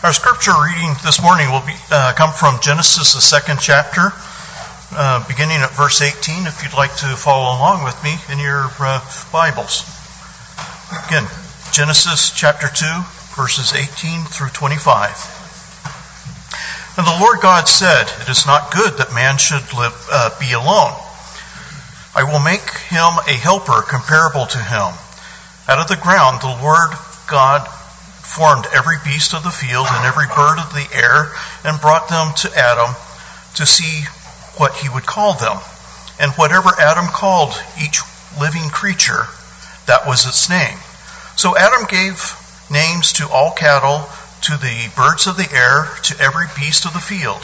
Our scripture reading this morning will be, uh, come from Genesis, the second chapter, uh, beginning at verse 18, if you'd like to follow along with me in your uh, Bibles. Again, Genesis chapter 2, verses 18 through 25. And the Lord God said, It is not good that man should live, uh, be alone. I will make him a helper comparable to him. Out of the ground the Lord God formed every beast of the field and every bird of the air and brought them to Adam to see what he would call them. And whatever Adam called each living creature, that was its name. So Adam gave names to all cattle, to the birds of the air, to every beast of the field.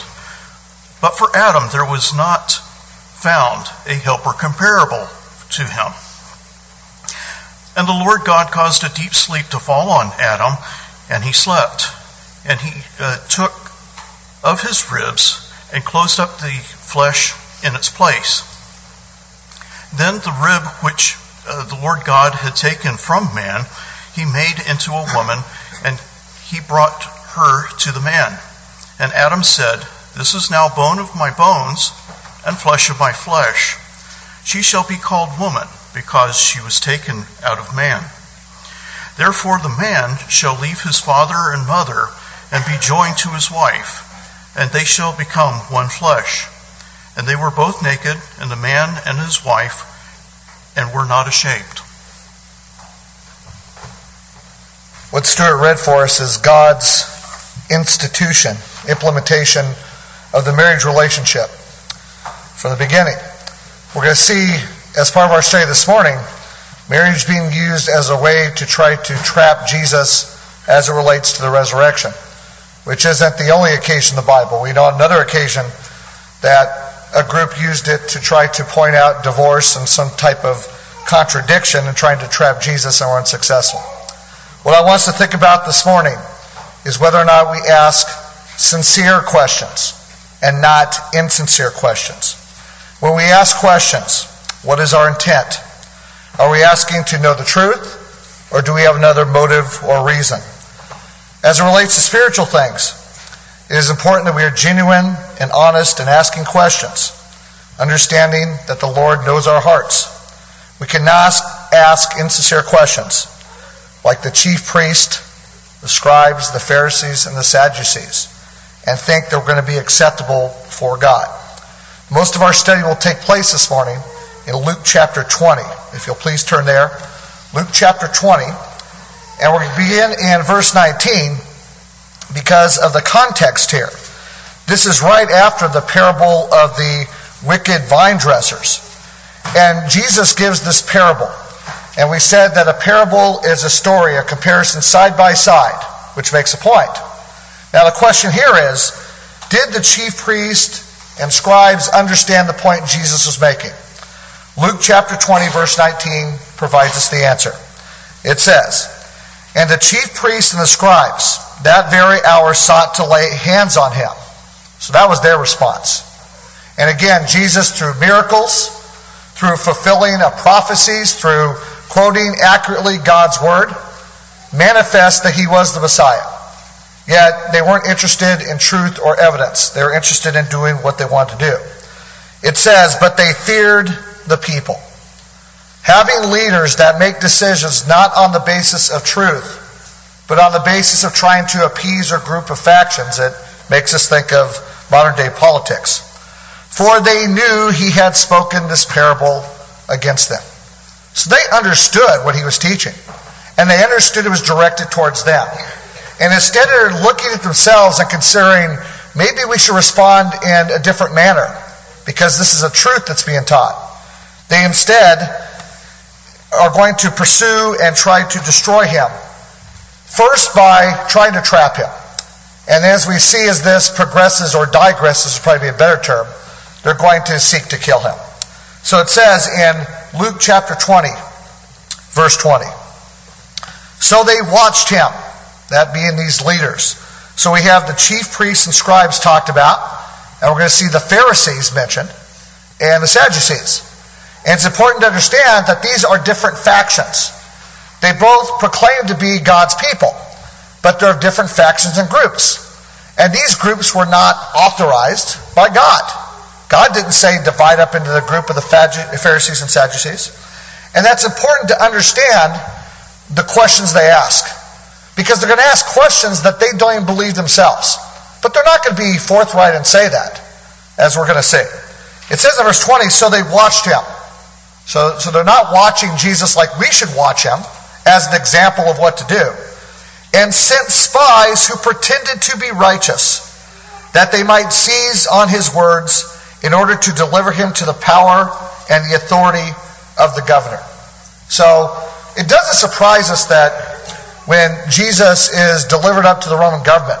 But for Adam there was not found a helper comparable to him. And the Lord God caused a deep sleep to fall on Adam, and he slept. And he uh, took of his ribs and closed up the flesh in its place. Then the rib which uh, the Lord God had taken from man, he made into a woman, and he brought her to the man. And Adam said, This is now bone of my bones and flesh of my flesh. She shall be called woman because she was taken out of man. Therefore the man shall leave his father and mother and be joined to his wife, and they shall become one flesh. And they were both naked, and the man and his wife, and were not ashamed. What Stuart read for us is God's institution, implementation of the marriage relationship from the beginning. We're going to see as part of our study this morning, marriage being used as a way to try to trap Jesus as it relates to the resurrection, which isn't the only occasion in the Bible. We know another occasion that a group used it to try to point out divorce and some type of contradiction and trying to trap Jesus and were unsuccessful. What I want us to think about this morning is whether or not we ask sincere questions and not insincere questions. When we ask questions, what is our intent? Are we asking to know the truth, or do we have another motive or reason? As it relates to spiritual things, it is important that we are genuine and honest in asking questions, understanding that the Lord knows our hearts. We cannot ask insincere questions like the chief priest, the scribes, the Pharisees, and the Sadducees, and think they're going to be acceptable for God. Most of our study will take place this morning in Luke chapter 20. If you'll please turn there. Luke chapter 20. And we're going to begin in verse 19 because of the context here. This is right after the parable of the wicked vine dressers. And Jesus gives this parable. And we said that a parable is a story, a comparison side by side, which makes a point. Now the question here is, did the chief priest and scribes understand the point Jesus was making? Luke chapter 20, verse 19 provides us the answer. It says, And the chief priests and the scribes that very hour sought to lay hands on him. So that was their response. And again, Jesus, through miracles, through fulfilling of prophecies, through quoting accurately God's word, manifest that he was the Messiah. Yet they weren't interested in truth or evidence. They were interested in doing what they wanted to do. It says, But they feared the people. Having leaders that make decisions not on the basis of truth, but on the basis of trying to appease a group of factions, it makes us think of modern day politics. For they knew he had spoken this parable against them. So they understood what he was teaching. And they understood it was directed towards them. And instead of looking at themselves and considering maybe we should respond in a different manner because this is a truth that's being taught, they instead are going to pursue and try to destroy him. First by trying to trap him. And as we see as this progresses or digresses, would probably be a better term, they're going to seek to kill him. So it says in Luke chapter 20, verse 20. So they watched him, that being these leaders. So we have the chief priests and scribes talked about, and we're going to see the Pharisees mentioned, and the Sadducees. And it's important to understand that these are different factions. They both proclaim to be God's people, but they're different factions and groups. And these groups were not authorized by God. God didn't say divide up into the group of the Pharisees and Sadducees. And that's important to understand the questions they ask. Because they're going to ask questions that they don't even believe themselves. But they're not going to be forthright and say that, as we're going to see. It says in verse 20, so they watched him. So, so they're not watching Jesus like we should watch him as an example of what to do. And sent spies who pretended to be righteous, that they might seize on his words in order to deliver him to the power and the authority of the governor. So it doesn't surprise us that when Jesus is delivered up to the Roman government,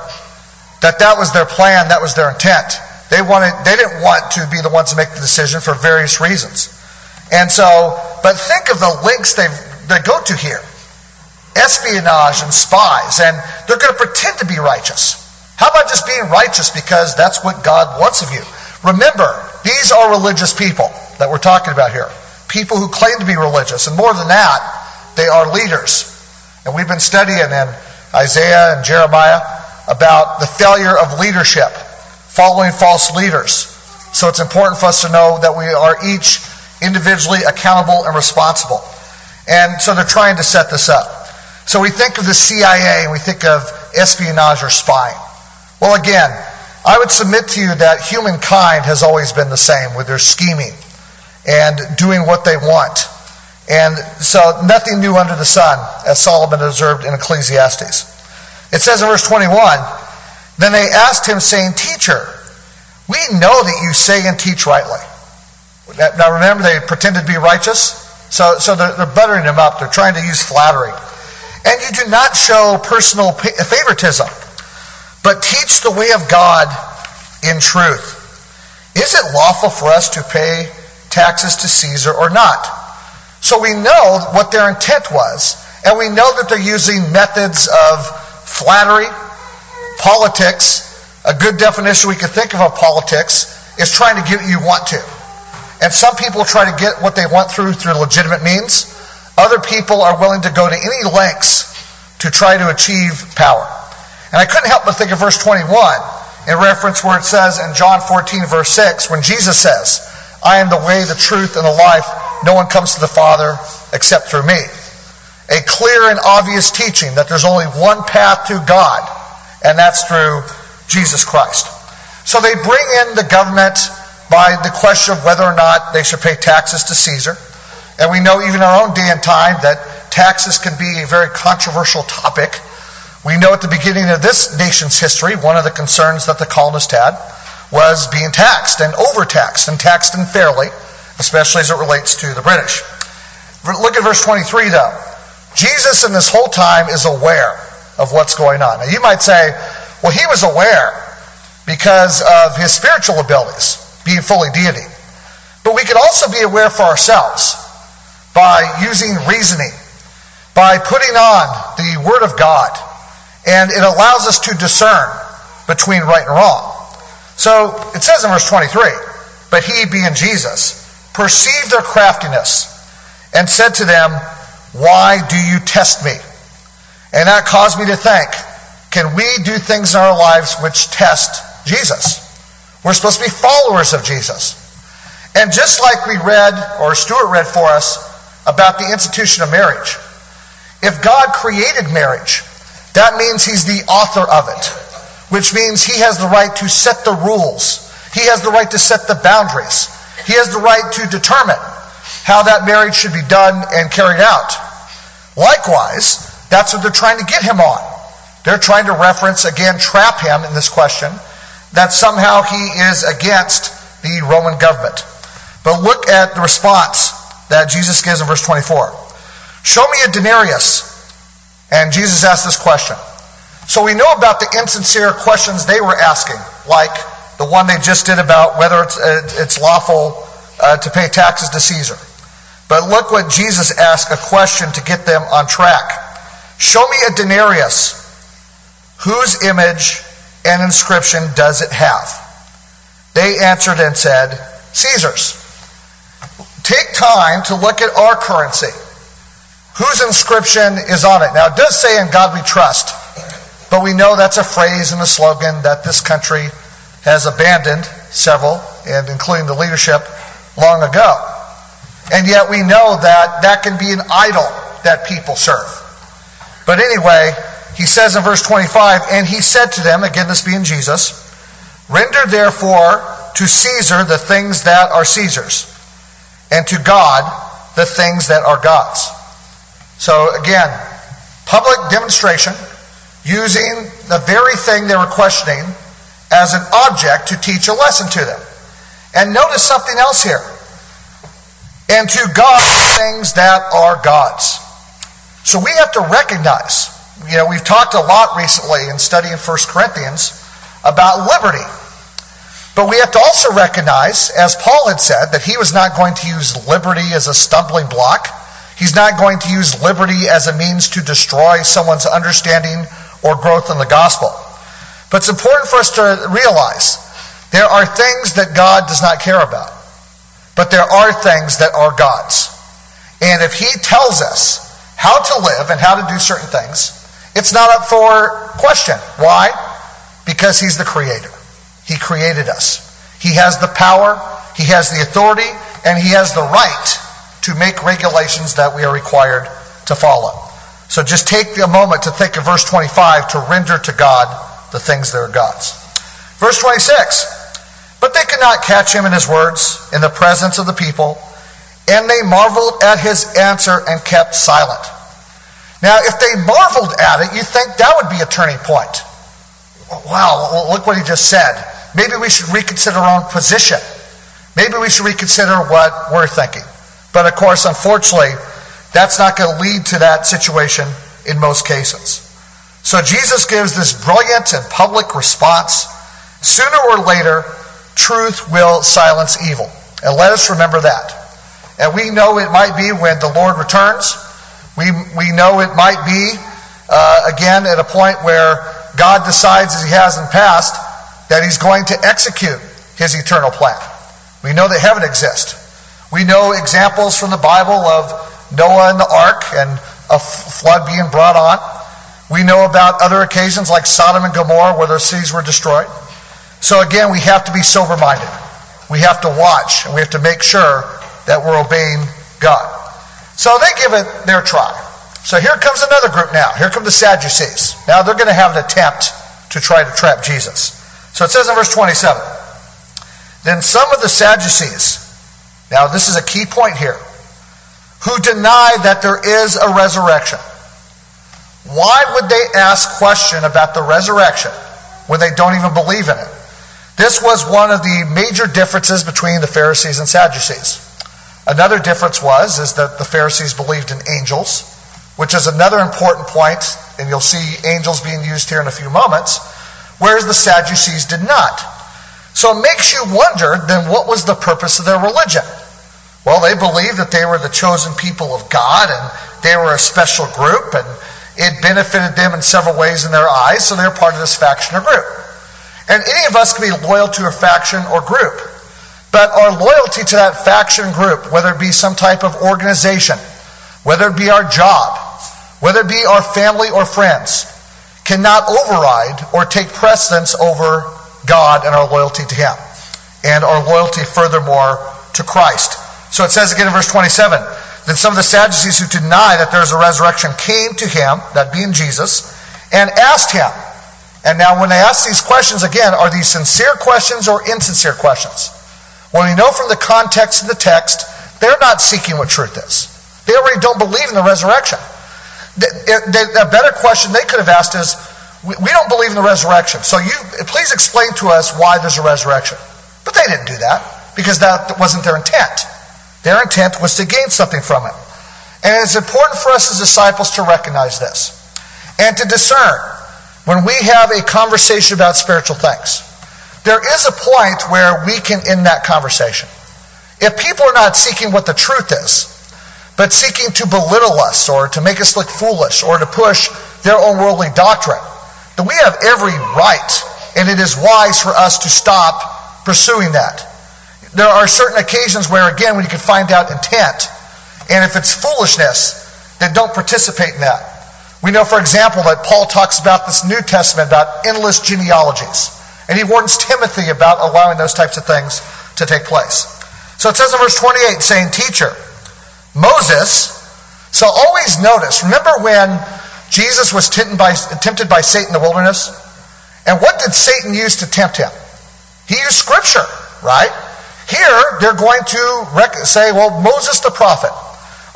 that that was their plan, that was their intent. They wanted, they didn't want to be the ones to make the decision for various reasons. And so, but think of the links they they go to here. Espionage and spies, and they're going to pretend to be righteous. How about just being righteous because that's what God wants of you? Remember, these are religious people that we're talking about here. People who claim to be religious. And more than that, they are leaders. And we've been studying in Isaiah and Jeremiah about the failure of leadership, following false leaders. So it's important for us to know that we are each individually accountable and responsible. And so they're trying to set this up. So we think of the CIA and we think of espionage or spying. Well, again, I would submit to you that humankind has always been the same with their scheming and doing what they want. And so nothing new under the sun, as Solomon observed in Ecclesiastes. It says in verse 21, Then they asked him, saying, Teacher, we know that you say and teach rightly. Now remember, they pretended to be righteous. So, so they're, they're buttering him up. They're trying to use flattery. And you do not show personal favoritism, but teach the way of God in truth. Is it lawful for us to pay taxes to Caesar or not? So we know what their intent was, and we know that they're using methods of flattery, politics. A good definition we could think of of politics is trying to get what you want to. And some people try to get what they want through through legitimate means. Other people are willing to go to any lengths to try to achieve power. And I couldn't help but think of verse 21 in reference where it says in John 14, verse 6, when Jesus says, I am the way, the truth, and the life. No one comes to the Father except through me. A clear and obvious teaching that there's only one path to God, and that's through Jesus Christ. So they bring in the government by the question of whether or not they should pay taxes to Caesar. And we know even in our own day and time that taxes can be a very controversial topic. We know at the beginning of this nation's history, one of the concerns that the colonists had was being taxed and overtaxed and taxed unfairly, especially as it relates to the British. Look at verse 23 though. Jesus in this whole time is aware of what's going on. Now you might say, well, he was aware because of his spiritual abilities being fully deity. But we could also be aware for ourselves by using reasoning, by putting on the Word of God, and it allows us to discern between right and wrong. So it says in verse 23, but he, being Jesus, perceived their craftiness and said to them, Why do you test me? And that caused me to think, can we do things in our lives which test Jesus? We're supposed to be followers of Jesus. And just like we read, or Stuart read for us, about the institution of marriage, if God created marriage, that means He's the author of it, which means He has the right to set the rules. He has the right to set the boundaries. He has the right to determine how that marriage should be done and carried out. Likewise, that's what they're trying to get him on. They're trying to reference, again, trap him in this question that somehow he is against the Roman government. But look at the response that Jesus gives in verse 24. Show me a denarius. And Jesus asked this question. So we know about the insincere questions they were asking, like the one they just did about whether it's, uh, it's lawful uh, to pay taxes to Caesar. But look what Jesus asked a question to get them on track. Show me a denarius. Whose image and inscription does it have? They answered and said, Caesar's. Take time to look at our currency. Whose inscription is on it? Now, it does say in God we trust. but we know that's a phrase and a slogan that this country has abandoned several, and including the leadership, long ago. And yet we know that that can be an idol that people serve. But anyway, he says in verse 25, and he said to them, again this being Jesus, render therefore to Caesar the things that are Caesar's, and to God the things that are God's. So again, public demonstration using the very thing they were questioning as an object to teach a lesson to them. And notice something else here. And to God things that are God's. So we have to recognize, you know, we've talked a lot recently in studying 1 Corinthians about liberty. But we have to also recognize, as Paul had said, that he was not going to use liberty as a stumbling block. He's not going to use liberty as a means to destroy someone's understanding or growth in the gospel. But it's important for us to realize there are things that God does not care about, but there are things that are God's. And if He tells us how to live and how to do certain things, it's not up for question. Why? Because He's the Creator. He created us. He has the power, He has the authority, and He has the right to make regulations that we are required to follow. So just take a moment to think of verse 25 to render to God the things that are God's. Verse 26 But they could not catch him in his words in the presence of the people, and they marveled at his answer and kept silent. Now, if they marveled at it, you think that would be a turning point. Wow, look what he just said. Maybe we should reconsider our own position. Maybe we should reconsider what we're thinking. But of course, unfortunately, that's not going to lead to that situation in most cases. So Jesus gives this brilliant and public response. Sooner or later, truth will silence evil. And let us remember that. And we know it might be when the Lord returns. We, we know it might be, uh, again, at a point where God decides, as he has in the past, that he's going to execute his eternal plan. We know that heaven exists. We know examples from the Bible of Noah and the ark and a flood being brought on. We know about other occasions like Sodom and Gomorrah where their cities were destroyed. So again, we have to be sober minded. We have to watch and we have to make sure that we're obeying God. So they give it their try. So here comes another group now. Here come the Sadducees. Now they're going to have an attempt to try to trap Jesus. So it says in verse 27 Then some of the Sadducees, now this is a key point here, who deny that there is a resurrection. Why would they ask question about the resurrection when they don't even believe in it? This was one of the major differences between the Pharisees and Sadducees. Another difference was is that the Pharisees believed in angels, which is another important point, and you'll see angels being used here in a few moments, whereas the Sadducees did not. So it makes you wonder then what was the purpose of their religion? Well, they believed that they were the chosen people of God and they were a special group and it benefited them in several ways in their eyes, so they're part of this faction or group. And any of us can be loyal to a faction or group. But our loyalty to that faction group, whether it be some type of organization, whether it be our job, whether it be our family or friends, cannot override or take precedence over God and our loyalty to Him. And our loyalty, furthermore, to Christ. So it says again in verse 27 Then some of the Sadducees who deny that there is a resurrection came to him, that being Jesus, and asked him. And now, when they ask these questions again, are these sincere questions or insincere questions? Well, we know from the context of the text, they're not seeking what truth is. They already don't believe in the resurrection. A better question they could have asked is, we don't believe in the resurrection, so you please explain to us why there's a resurrection. But they didn't do that because that wasn't their intent. Their intent was to gain something from it. And it's important for us as disciples to recognize this and to discern when we have a conversation about spiritual things. There is a point where we can end that conversation. If people are not seeking what the truth is, but seeking to belittle us or to make us look foolish or to push their own worldly doctrine, then we have every right, and it is wise for us to stop pursuing that there are certain occasions where, again, when you can find out intent, and if it's foolishness, then don't participate in that. We know, for example, that Paul talks about this New Testament about endless genealogies. And he warns Timothy about allowing those types of things to take place. So it says in verse 28, saying, Teacher, Moses, so always notice, remember when Jesus was tempted by, Satan in the wilderness? And what did Satan use to tempt him? He used scripture, right? Here, they're going to rec- say, well, Moses the prophet.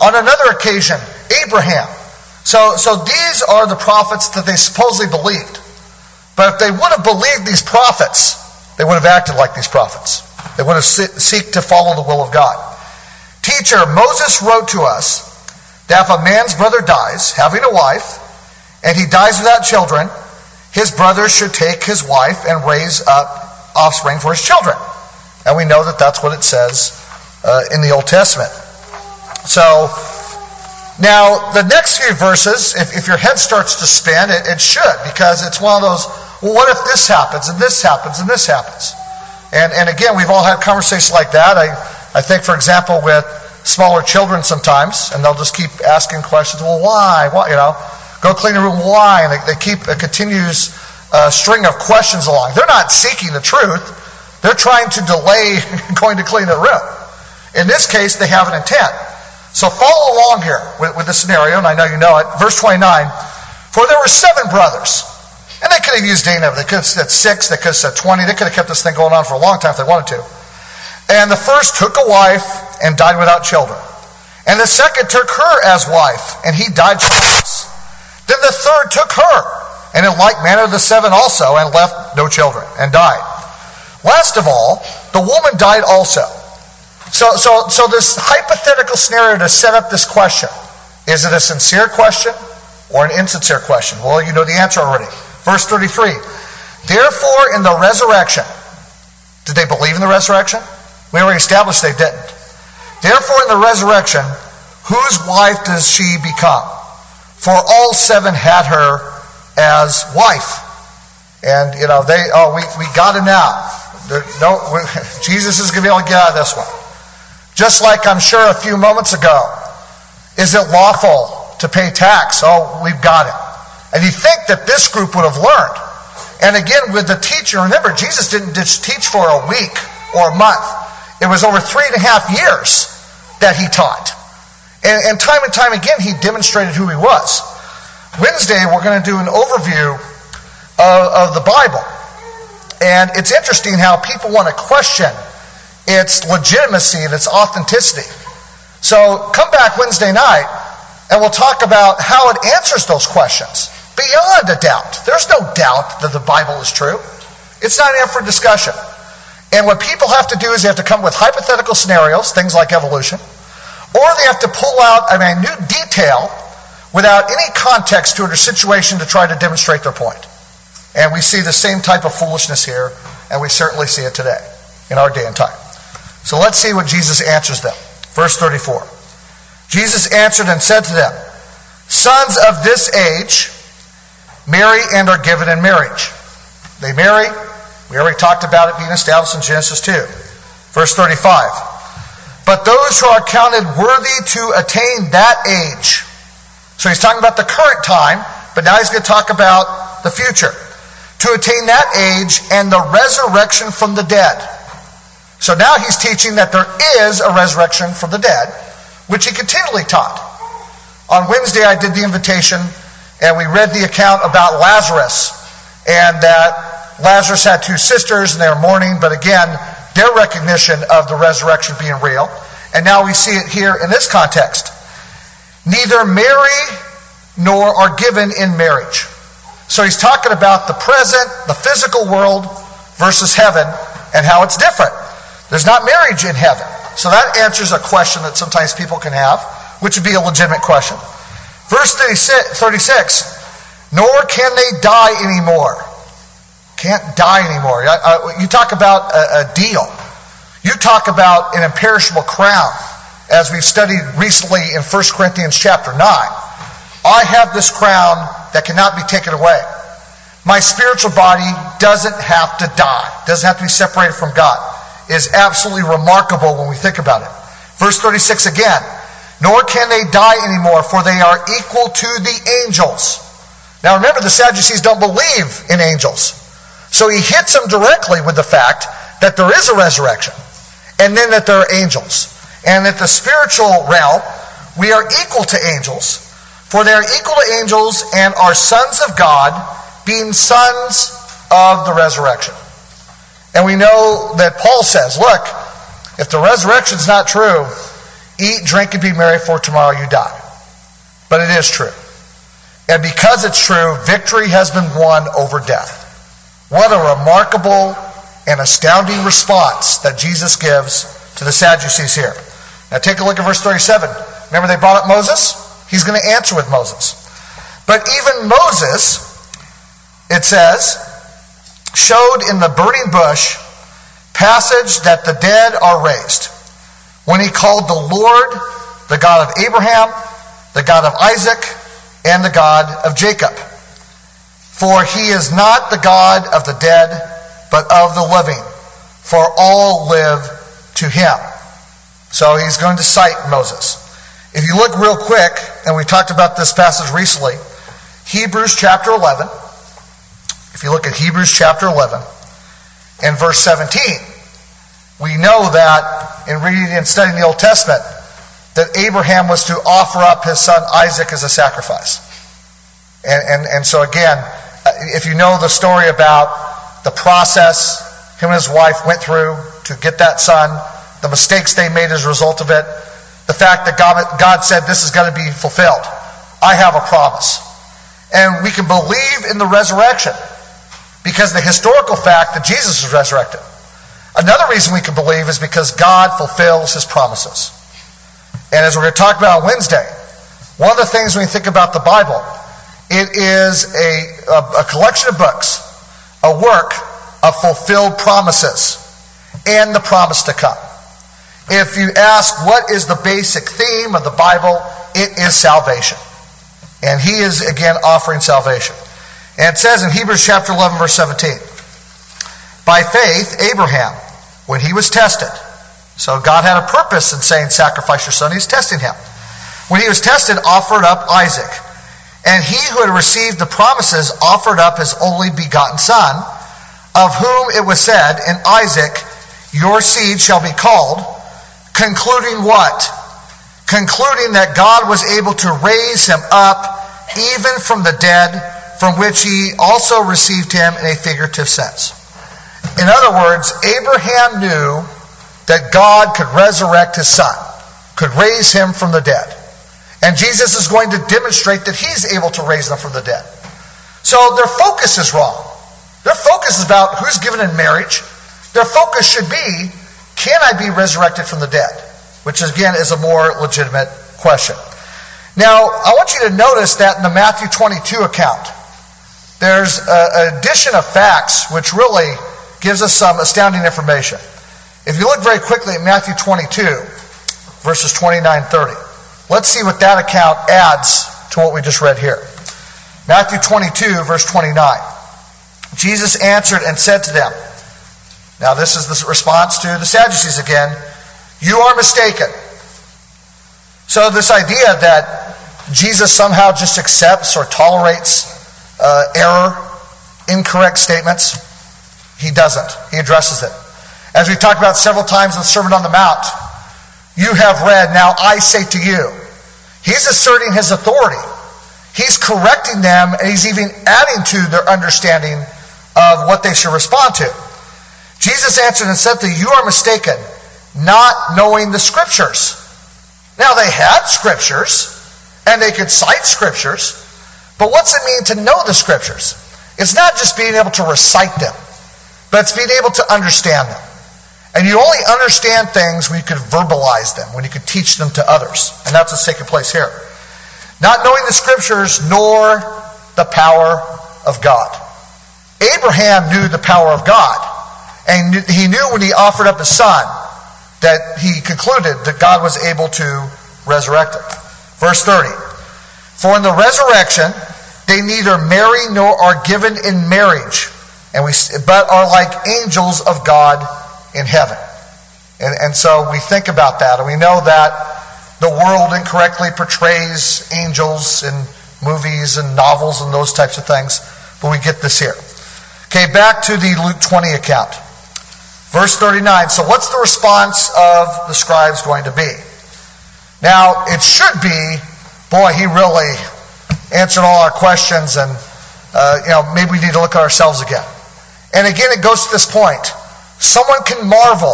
On another occasion, Abraham. So, so these are the prophets that they supposedly believed. But if they would have believed these prophets, they would have acted like these prophets. They would have seek to follow the will of God. Teacher, Moses wrote to us that if a man's brother dies, having a wife, and he dies without children, his brother should take his wife and raise up offspring for his children. And we know that that's what it says uh, in the Old Testament. So, now the next few verses, if, if your head starts to spin, it, it, should, because it's one of those, well, what if this happens, and this happens, and this happens? And, and again, we've all had conversations like that. I, I think, for example, with smaller children sometimes, and they'll just keep asking questions, well, why? Why? You know, go clean the room, why? And they, they keep a continuous uh, string of questions along. They're not seeking the truth. They're trying to delay going to clean the room. In this case, they have an intent. So follow along here with, with the scenario, and I know you know it. Verse 29 For there were seven brothers. And they could have used Dana. They could have said six, they could have said 20. They could have kept this thing going on for a long time if they wanted to. And the first took a wife and died without children. And the second took her as wife, and he died childless. Then the third took her, and in like manner the seven also, and left no children, and died. Last of all, the woman died also. So, so, so this hypothetical scenario to set up this question, is it a sincere question or an insincere question? Well, you know the answer already. Verse 33. Therefore, in the resurrection, did they believe in the resurrection? We already established they didn't. Therefore, in the resurrection, whose wife does she become? For all seven had her as wife. And, you know, they, oh, we, we got it now. No, Jesus is going to be able to get out of this one. Just like I'm sure a few moments ago, is it lawful to pay tax? Oh, we've got it. And you think that this group would have learned. And again, with the teacher, remember, Jesus didn't just teach for a week or a month. It was over three and a half years that he taught. And, and time and time again, he demonstrated who he was. Wednesday, we're going to do an overview of, of the Bible. And it's interesting how people want to question its legitimacy and its authenticity. So come back Wednesday night and we'll talk about how it answers those questions beyond a doubt. There's no doubt that the Bible is true. It's not in for discussion. And what people have to do is they have to come with hypothetical scenarios, things like evolution, or they have to pull out a minute detail without any context to it or situation to try to demonstrate their point. And we see the same type of foolishness here, and we certainly see it today in our day and time. So let's see what Jesus answers them. Verse 34. Jesus answered and said to them, Sons of this age marry and are given in marriage. They marry. We already talked about it being established in Genesis 2. Verse 35. But those who are counted worthy to attain that age. So he's talking about the current time, but now he's going to talk about the future to attain that age and the resurrection from the dead. So now he's teaching that there is a resurrection from the dead, which he continually taught. On Wednesday, I did the invitation, and we read the account about Lazarus, and that Lazarus had two sisters, and they were mourning, but again, their recognition of the resurrection being real. And now we see it here in this context. Neither marry nor are given in marriage. So he's talking about the present, the physical world versus heaven and how it's different. There's not marriage in heaven. So that answers a question that sometimes people can have, which would be a legitimate question. Verse 36, nor can they die anymore. Can't die anymore. Uh, you talk about a, deal. You talk about an imperishable crown, as we've studied recently in 1 Corinthians chapter 9. I have this crown that cannot be taken away. My spiritual body doesn't have to die, doesn't have to be separated from God. Is absolutely remarkable when we think about it. Verse 36 again, nor can they die anymore, for they are equal to the angels. Now remember, the Sadducees don't believe in angels. So he hits them directly with the fact that there is a resurrection and then that there are angels. And that the spiritual realm, we are equal to angels, for they are equal to angels and are sons of God, being sons of the resurrection. And we know that Paul says, look, if the resurrection is not true, eat, drink, and be merry, for tomorrow you die. But it is true. And because it's true, victory has been won over death. What a remarkable and astounding response that Jesus gives to the Sadducees here. Now take a look at verse 37. Remember they brought up Moses? He's going to answer with Moses. But even Moses, it says, showed in the burning bush passage that the dead are raised. When he called the Lord, the God of Abraham, the God of Isaac, and the God of Jacob. For he is not the God of the dead, but of the living. For all live to him. So he's going to cite Moses. If you look real quick, and we talked about this passage recently, Hebrews chapter 11. If you look at Hebrews chapter 11 and verse 17, we know that in reading and studying the Old Testament, that Abraham was to offer up his son Isaac as a sacrifice. And, and, and so again, uh, if you know the story about the process him and his wife went through to get that son, the mistakes they made as a result of it, the fact that God, God said this is going to be fulfilled. I have a promise. And we can believe in the resurrection because the historical fact that Jesus was resurrected. Another reason we can believe is because God fulfills his promises. And as we're going to talk about Wednesday, one of the things when we think about the Bible, it is a, a, a collection of books, a work of fulfilled promises, and the promise to come. If you ask what is the basic theme of the Bible, it is salvation. And he is again offering salvation. And it says in Hebrews chapter 11 verse 17, by faith, Abraham, when he was tested, so God had a purpose in saying sacrifice your son, he's testing him. When he was tested, offered up Isaac. And he who had received the promises offered up his only begotten son, of whom it was said, In Isaac your seed shall be called, concluding what? Concluding that God was able to raise him up even from the dead, from which he also received him in a figurative sense. In other words, Abraham knew that God could resurrect his son, could raise him from the dead. And Jesus is going to demonstrate that he's able to raise them from the dead. So their focus is wrong. Their focus is about who's given in marriage. Their focus should be, can I be resurrected from the dead? Which again is a more legitimate question. Now, I want you to notice that in the Matthew 22 account, there's an addition of facts which really gives us some astounding information. If you look very quickly at Matthew 22, verses 29 30, let's see what that account adds to what we just read here. Matthew 22, verse 29. Jesus answered and said to them, now this is the response to the Sadducees again, you are mistaken. So this idea that Jesus somehow just accepts or tolerates Uh, error, incorrect statements, he doesn't. He addresses it. As we've talked about several times in the Sermon on the Mount, you have read, now I say to you. He's asserting his authority. He's correcting them, and he's even adding to their understanding of what they should respond to. Jesus answered and said to you, you are mistaken, not knowing the scriptures. Now they had scriptures, and they could cite scriptures, but what's it mean to know the scriptures? It's not just being able to recite them, but it's being able to understand them. And you only understand things when you can verbalize them, when you can teach them to others. And that's what's taking place here. Not knowing the scriptures nor the power of God. Abraham knew the power of God. And he knew when he offered up his son that he concluded that God was able to resurrect him. Verse 30. For in the resurrection, they neither marry nor are given in marriage, and we, but are like angels of God in heaven. And, and so we think about that, and we know that the world incorrectly portrays angels in movies and novels and those types of things, but we get this here. Okay, back to the Luke 20 account. Verse 39. So what's the response of the scribes going to be? Now, it should be, boy, he really answered all our questions and, uh, you know, maybe we need to look at ourselves again. And again, it goes to this point. Someone can marvel.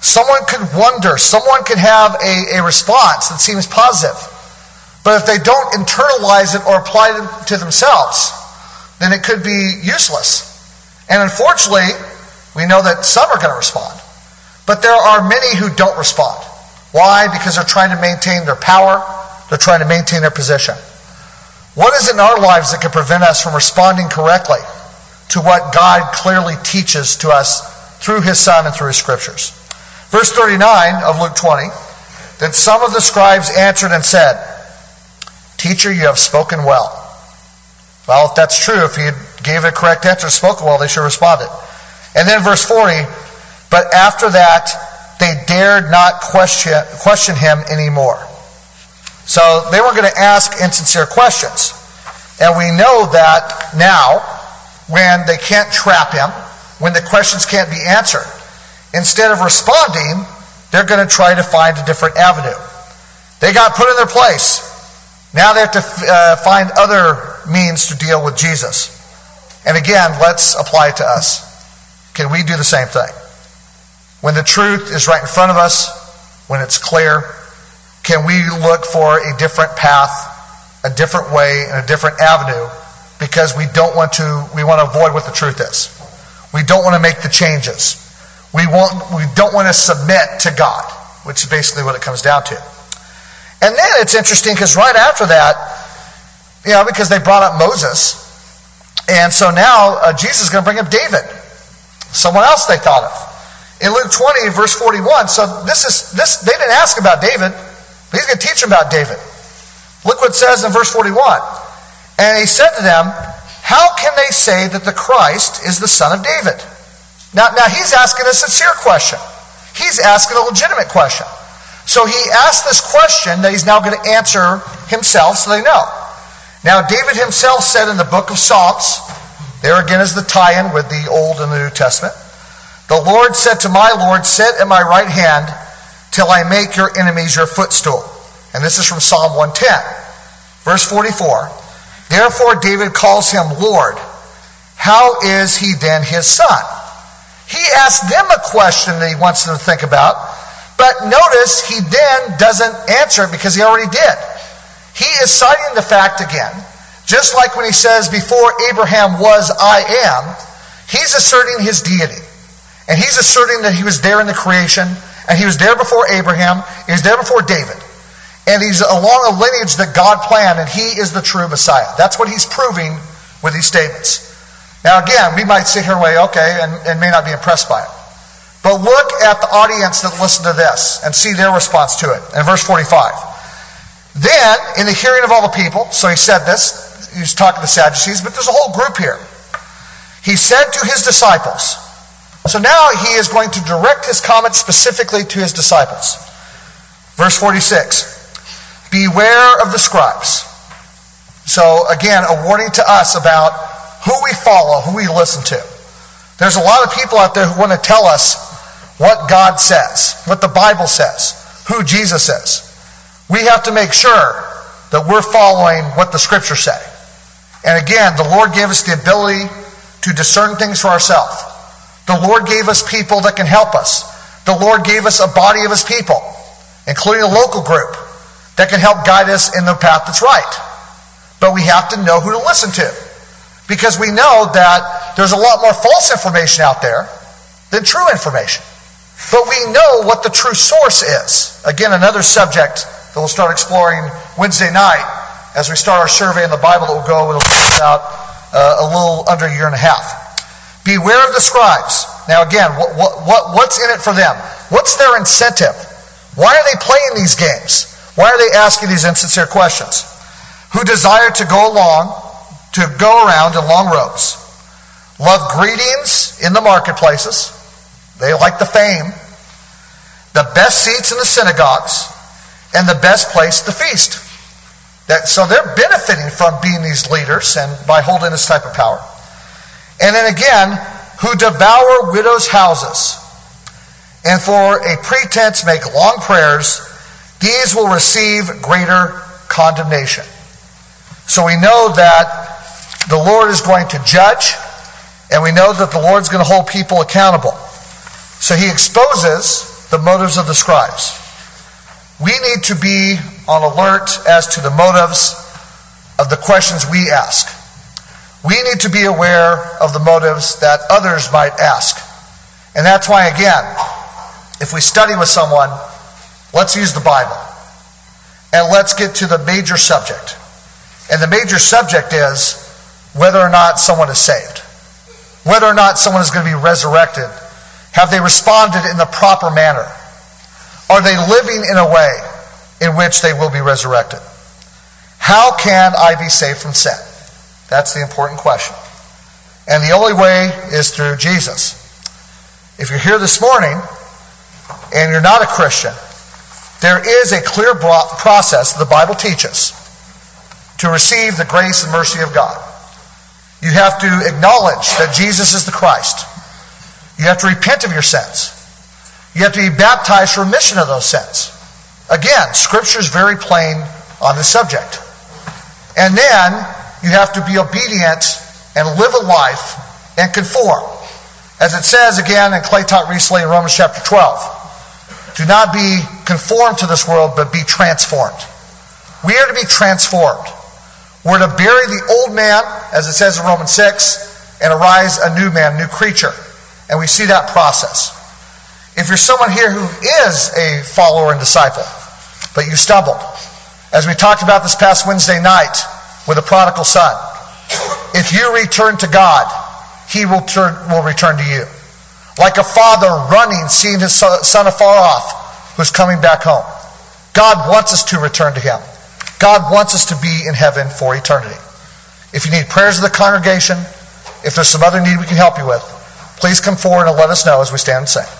Someone could wonder. Someone could have a, a response that seems positive. But if they don't internalize it or apply it to themselves, then it could be useless. And unfortunately, we know that some are going to respond. But there are many who don't respond. Why? Because they're trying to maintain their power. They're trying to maintain their position. What is in our lives that can prevent us from responding correctly to what God clearly teaches to us through His Son and through His Scriptures? Verse 39 of Luke 20, then some of the scribes answered and said, Teacher, you have spoken well. Well, if that's true, if he gave a correct answer, spoken well, they should have responded. And then verse 40, but after that, they dared not question, question him anymore. So they were going to ask insincere questions. And we know that now, when they can't trap him, when the questions can't be answered, instead of responding, they're going to try to find a different avenue. They got put in their place. Now they have to uh, find other means to deal with Jesus. And again, let's apply it to us. Can we do the same thing? When the truth is right in front of us, when it's clear, can we look for a different path, a different way, and a different avenue because we don't want to, we want to avoid what the truth is. We don't want to make the changes. We, want, we don't want to submit to God, which is basically what it comes down to. And then it's interesting because right after that, you know, because they brought up Moses, and so now uh, Jesus is going to bring up David, someone else they thought of. In Luke 20, verse 41, so this is this they didn't ask about David, he's going to teach them about David. Look what it says in verse 41. And he said to them, How can they say that the Christ is the son of David? Now, now he's asking a sincere question. He's asking a legitimate question. So he asked this question that he's now going to answer himself so they know. Now, David himself said in the book of Psalms, there again is the tie in with the Old and the New Testament. The Lord said to my Lord, Sit at my right hand till I make your enemies your footstool. And this is from Psalm 110. Verse 44. Therefore, David calls him Lord. How is he then his son? He asked them a question that he wants them to think about, but notice he then doesn't answer it because he already did. He is citing the fact again, just like when he says, Before Abraham was, I am, he's asserting his deity. And he's asserting that he was there in the creation, and he was there before Abraham, he was there before David. And he's along a lineage that God planned, and he is the true Messiah. That's what he's proving with these statements. Now, again, we might sit here and say, okay, and, and may not be impressed by it. But look at the audience that listened to this and see their response to it. In verse 45. Then, in the hearing of all the people, so he said this, he was talking to the Sadducees, but there's a whole group here. He said to his disciples, so now he is going to direct his comment specifically to his disciples. Verse 46 Beware of the scribes. So, again, a warning to us about who we follow, who we listen to. There's a lot of people out there who want to tell us what God says, what the Bible says, who Jesus is. We have to make sure that we're following what the scriptures say. And again, the Lord gave us the ability to discern things for ourselves. The Lord gave us people that can help us. The Lord gave us a body of His people, including a local group, that can help guide us in the path that's right. But we have to know who to listen to. Because we know that there's a lot more false information out there than true information. But we know what the true source is. Again, another subject that we'll start exploring Wednesday night as we start our survey in the Bible that will go, about uh, a little under a year and a half. Beware of the scribes. Now, again, what, what, what's in it for them? What's their incentive? Why are they playing these games? Why are they asking these insincere questions? Who desire to go along, to go around in long robes, love greetings in the marketplaces. They like the fame, the best seats in the synagogues, and the best place to feast. That, so they're benefiting from being these leaders and by holding this type of power. And then again, who devour widows' houses and for a pretense make long prayers, these will receive greater condemnation. So we know that the Lord is going to judge, and we know that the Lord's going to hold people accountable. So he exposes the motives of the scribes. We need to be on alert as to the motives of the questions we ask. We need to be aware of the motives that others might ask. And that's why, again, if we study with someone, let's use the Bible. And let's get to the major subject. And the major subject is whether or not someone is saved, whether or not someone is going to be resurrected. Have they responded in the proper manner? Are they living in a way in which they will be resurrected? How can I be saved from sin? That's the important question. And the only way is through Jesus. If you're here this morning and you're not a Christian, there is a clear process the Bible teaches to receive the grace and mercy of God. You have to acknowledge that Jesus is the Christ. You have to repent of your sins. You have to be baptized for remission of those sins. Again, Scripture is very plain on this subject. And then you have to be obedient and live a life and conform. As it says again, and Clay taught recently in Romans chapter 12, do not be conformed to this world, but be transformed. We are to be transformed. We're to bury the old man, as it says in Romans 6, and arise a new man, new creature. And we see that process. If you're someone here who is a follower and disciple, but you stumbled, as we talked about this past Wednesday night with a prodigal son, if you return to God, he will, turn, will return to you. Like a father running, seeing his son afar off, who's coming back home. God wants us to return to him. God wants us to be in heaven for eternity. If you need prayers of the congregation, if there's some other need we can help you with, please come forward and let us know as we stand and sing.